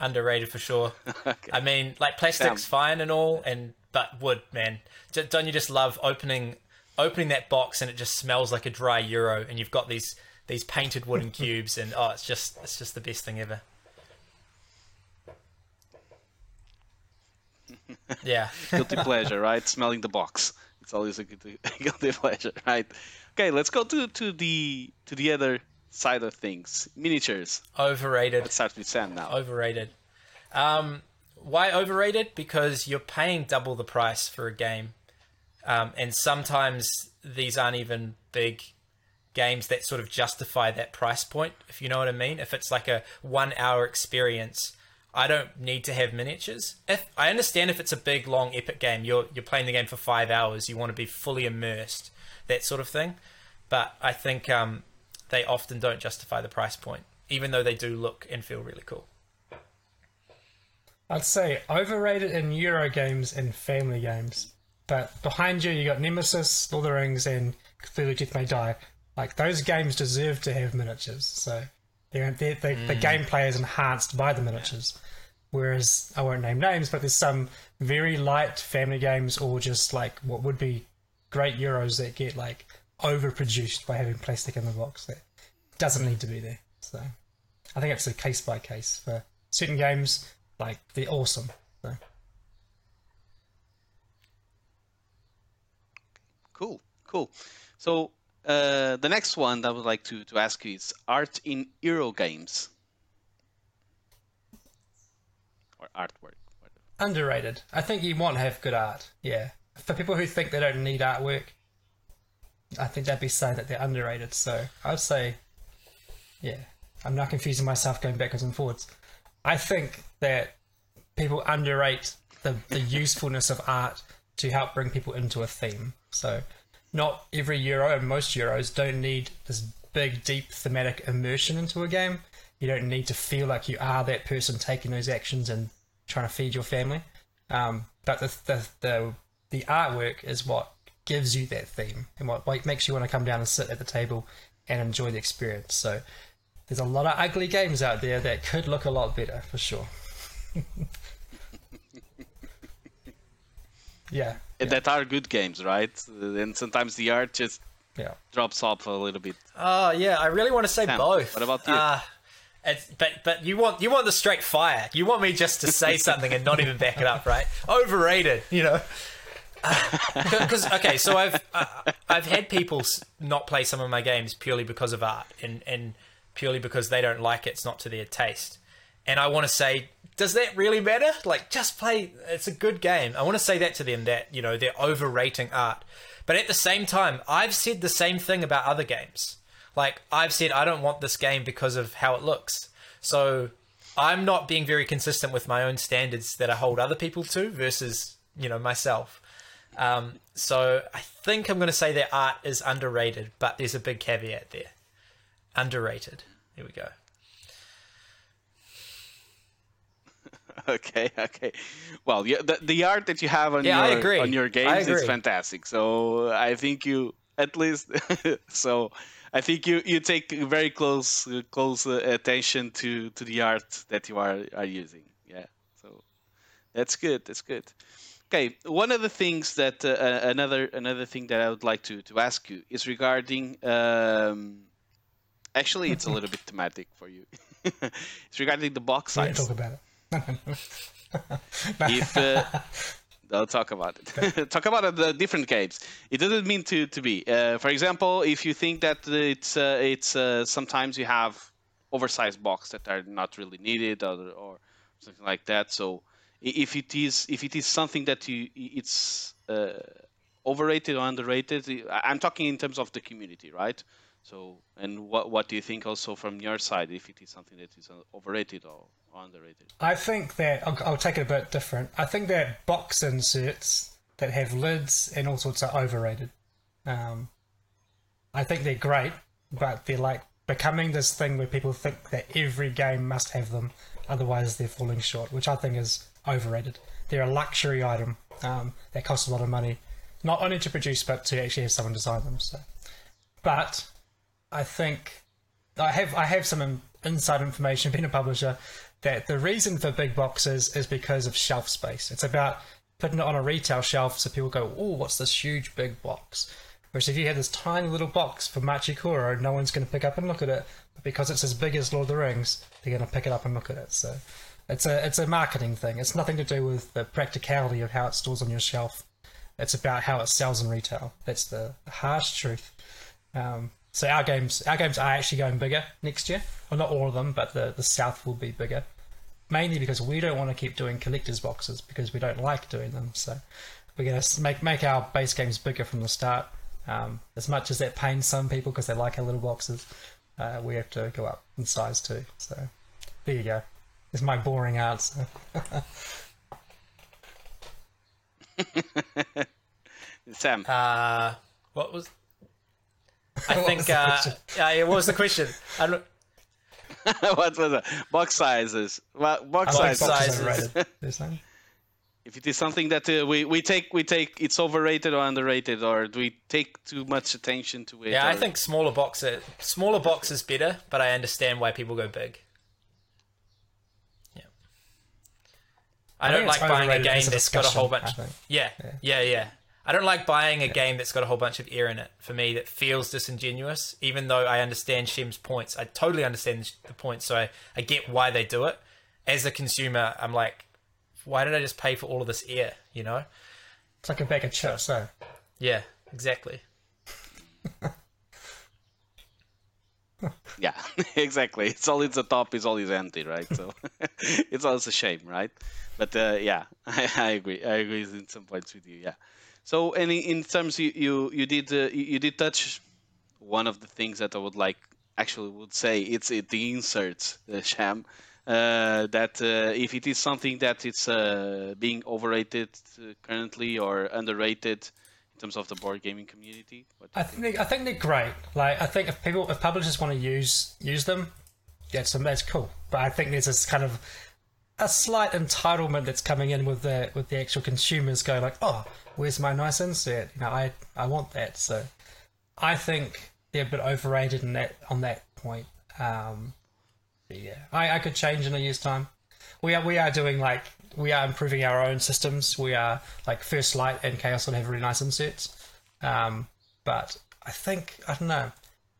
Underrated for sure. okay. I mean, like plastic's Damn. fine and all, and but wood, man. Don't you just love opening opening that box and it just smells like a dry euro, and you've got these these painted wooden [laughs] cubes, and oh, it's just it's just the best thing ever. Yeah, [laughs] guilty pleasure, right? Smelling the box. It's always a guilty, [laughs] guilty pleasure, right? Okay, let's go to to the to the other side of things. Miniatures. Overrated. Let's start with Sam now. Overrated. Um, why overrated? Because you're paying double the price for a game. Um, and sometimes these aren't even big games that sort of justify that price point, if you know what I mean. If it's like a one hour experience, I don't need to have miniatures. If I understand if it's a big, long, epic game, you're you're playing the game for five hours, you want to be fully immersed, that sort of thing. But I think um, they often don't justify the price point, even though they do look and feel really cool. I'd say overrated in Euro games and family games. But behind you, you got Nemesis, Lord of the Rings, and Cthulhu Death May Die. Like those games deserve to have miniatures. So they're, they're, they mm. the gameplay is enhanced by the miniatures. Whereas I won't name names, but there's some very light family games or just like what would be great Euros that get like overproduced by having plastic in the box that doesn't need to be there. So I think it's a case by case for certain games. Like they're awesome. So. Cool, cool. So uh, the next one that I would like to, to ask you is art in Euro games or artwork. Underrated. I think you want to have good art. Yeah. For people who think they don't need artwork, I think that'd be saying that they're underrated. So I'd say, yeah, I'm not confusing myself going backwards and forwards. I think that people underrate the, the [laughs] usefulness of art to help bring people into a theme. So, not every Euro and most Euros don't need this big, deep thematic immersion into a game. You don't need to feel like you are that person taking those actions and trying to feed your family. Um, but the, the, the the artwork is what gives you that theme and what, what makes you want to come down and sit at the table and enjoy the experience. So there's a lot of ugly games out there that could look a lot better for sure. [laughs] yeah, yeah, that are good games, right? And sometimes the art just yeah. drops off a little bit. Oh yeah, I really want to say Sam, both. what about you? Uh, it's, but but you want you want the straight fire. You want me just to say [laughs] something and not even back it up, right? Overrated, you know. Because uh, [laughs] okay, so I've uh, I've had people not play some of my games purely because of art and and purely because they don't like it. It's not to their taste. And I want to say, does that really matter? Like, just play. It's a good game. I want to say that to them that you know they're overrating art. But at the same time, I've said the same thing about other games. Like I've said, I don't want this game because of how it looks. So I'm not being very consistent with my own standards that I hold other people to versus you know myself. Um, so I think I'm going to say that art is underrated, but there's a big caveat there. Underrated. Here we go. [laughs] Okay, okay. Well, yeah, the, the art that you have on Yeah, I your agree. on your games is fantastic. So I think you at least [laughs] so I think you you take very close uh, close uh, attention to to the art that you are are using. Yeah. So that's good. That's good. Okay, one of the things that uh, uh, another another thing that I would like to to ask you is regarding um, actually it's a little bit thematic for you. [laughs] it's regarding the box We don't size talk about it. [laughs] if uh, I'll talk about it. [laughs] talk about the different games. It doesn't mean to to be. Uh, for example, if you think that it's uh, it's uh, sometimes you have oversized box that are not really needed or, or something like that. So if it is if it is something that you it's uh, overrated or underrated, I'm talking in terms of the community, right? So and what what do you think also from your side if it is something that is uh, overrated or, underrated? I think that I'll, I'll take it a bit different. I think that box inserts that have lids and all sorts are overrated. Um, I think they're great, but they're like becoming this thing where people think that every game must have them, otherwise they're falling short, which I think is overrated. They're a luxury item um, that costs a lot of money, not only to produce but to actually have someone design them. So, but I think I have I have some inside information being a publisher that the reason for big boxes is because of shelf space. It's about putting it on a retail shelf so people go, "Oh, what's this huge big box?" Whereas if you had this tiny little box for Machi Koro, no one's going to pick up and look at it. But because it's as big as Lord of the Rings, they're going to pick it up and look at it. So it's a it's a marketing thing. It's nothing to do with the practicality of how it stores on your shelf. It's about how it sells in retail. That's the harsh truth. Um, so our games, our games are actually going bigger next year. Well, not all of them, but the the South will be bigger. Mainly because we don't want to keep doing collectors boxes because we don't like doing them. So we're going to make make our base games bigger from the start. Um, as much as that pains some people because they like our little boxes, uh, we have to go up in size too. So there you go. It's my boring answer. [laughs] Sam. Uh, what was? I What think. was uh, uh, yeah, what was the question? [laughs] I don't. [laughs] what was it? Box sizes. Well, box I like sizes. sizes. overrated. You're saying? If it is something that uh, we, we take we take it's overrated or underrated, or do we take too much attention to it? Yeah, I think smaller box are, smaller box is better, but I understand why people go big. Yeah. I, I don't like buying a game that's got a whole bunch. I think. Yeah, yeah, yeah. I don't like buying a game that's got a whole bunch of air in it. For me, that feels disingenuous. Even though I understand Shem's points, I totally understand the points, so I, I get why they do it. As a consumer, I'm like, why did I just pay for all of this air? You know? It's like a bag of chips. So Yeah, exactly. [laughs] Yeah, [laughs] exactly. It's always the top is always empty, right? So [laughs] it's always a shame, right? But uh, yeah, I, I agree. I agree in some points with you. Yeah. So, and in, in terms you you, you did uh, you, did touch one of the things that I would like actually would say it's it, the inserts, uh, Shem. Uh, that uh, if it is something that it's uh, being overrated uh, currently or underrated in terms of the board gaming community, what I you think they, I think they're great. Like I think if people if publishers want to use use them, that's that's cool. But I think there's this kind of a slight entitlement that's coming in with the with the actual consumers going like, oh, where's my nice insert? You know, I I want that. So I think they're a bit overrated in that on that point. Um, yeah, I, I could change in a year's time. we are we are doing like we are improving our own systems. We are like First Light and Chaos will have really nice inserts. Um, but I think I don't know.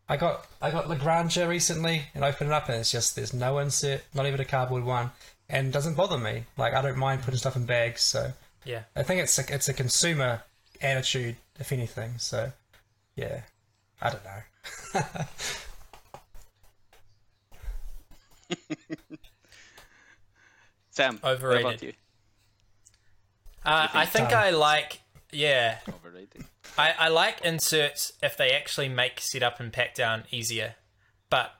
I got I got Lagrangia recently and opened it up and it's just there's no insert, not even a cardboard one, and doesn't bother me. Like I don't mind putting stuff in bags, so yeah. I think it's a, it's a consumer attitude, if anything. So yeah, I don't know. [laughs] Sam, overrated. Uh, I think I like yeah. Overrated. I, I like inserts if they actually make setup and pack down easier, but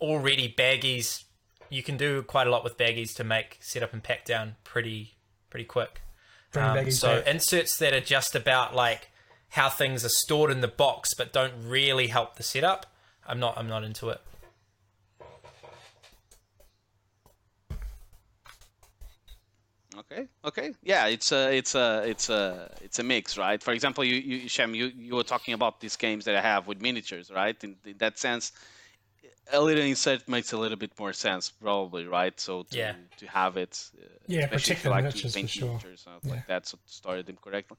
already baggies you can do quite a lot with baggies to make setup and pack down pretty pretty quick. Um, so back. inserts that are just about like how things are stored in the box but don't really help the setup. I'm not I'm not into it. Okay. Okay. Yeah, it's a it's a it's a it's a mix, right? For example, you you Shem, you you were talking about these games that I have with miniatures, right? In, in that sense, a little insert makes a little bit more sense, probably, right? So to yeah. to have it, uh, yeah, particularly like to paint sure. miniatures, yeah. like that, so to store them correctly.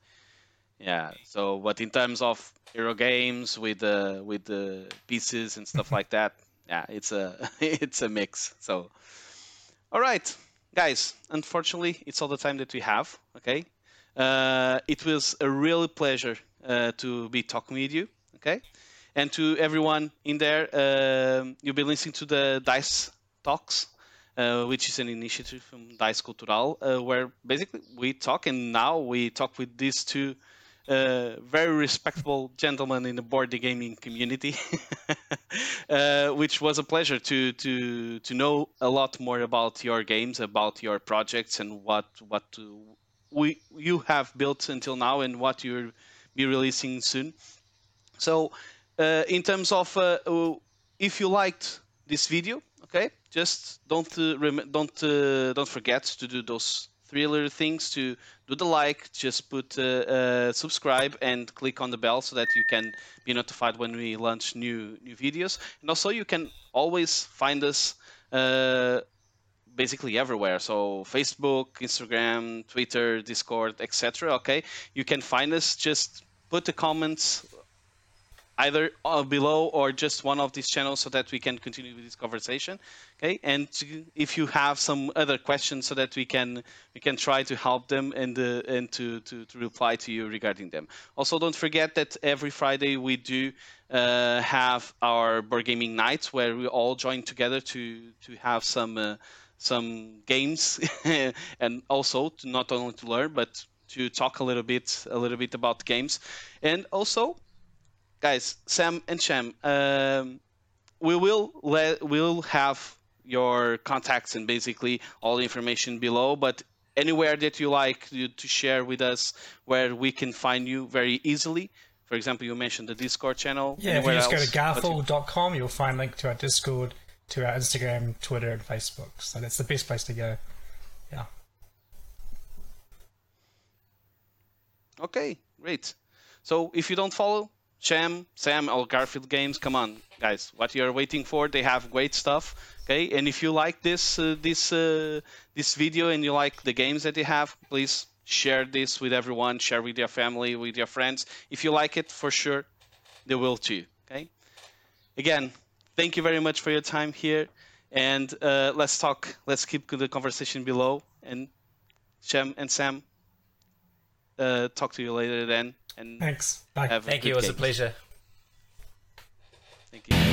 Yeah. So, but in terms of Euro games with the with the pieces and stuff like that, [laughs] yeah, it's a [laughs] it's a mix. So, all right guys, unfortunately, it's all the time that we have. Okay, uh, it was a real pleasure uh, to be talking with you. Okay, and to everyone in there, uh, you'll be listening to the Dice Talks, uh, which is an initiative from Dice Cultural, uh, where basically we talk, and now we talk with these two uh, very respectable gentlemen in the board gaming community, [laughs] uh, which was a pleasure to to to know a lot more about your games, about your projects, and what what we you have built until now, and what you'll be releasing soon. So, in terms of uh, if you liked this video, okay, just don't uh, don't don't forget to do those three little things to do the like, just put uh, uh, subscribe and click on the bell so that you can be notified when we launch new new videos. And also you can always find us uh, basically everywhere. So Facebook, Instagram, Twitter, Discord, etc. Okay, you can find us. Just put the comments either uh, below or just one of these channels so that we can continue with this conversation okay? And if you have some other questions so that we can we can try to help them and uh, and to, to, to reply to you regarding them. Also don't forget that every friday we do uh, have our board gaming nights where we all join together to to have some uh, some games [laughs] and also to not only to learn but to talk a little bit a little bit about games. And also guys, Sam and Shem, um, we will let we'll have your contacts and basically all the information below. But anywhere that you like to, to share with us, where we can find you very easily. For example, you mentioned the Discord channel. Yeah, if you just else, go to garphill.com, you'll find link to our Discord, to our Instagram, Twitter, and Facebook. So that's the best place to go. Yeah. Okay, great. So if you don't follow, Shem, Sam, or Garphill Games. Come on, guys, what you're waiting for? They have great stuff. Okay, and if you like this uh, this uh, this video and you like the games that they have, please share this with everyone. Share with your family, with your friends. If you like it, for sure, they will too. Okay. Again, thank you very much for your time here, and uh, let's talk. Let's keep the conversation below. And Shem and Sam, uh, talk to you later then. And thanks. Bye. Thank you. It was a pleasure. Thank you.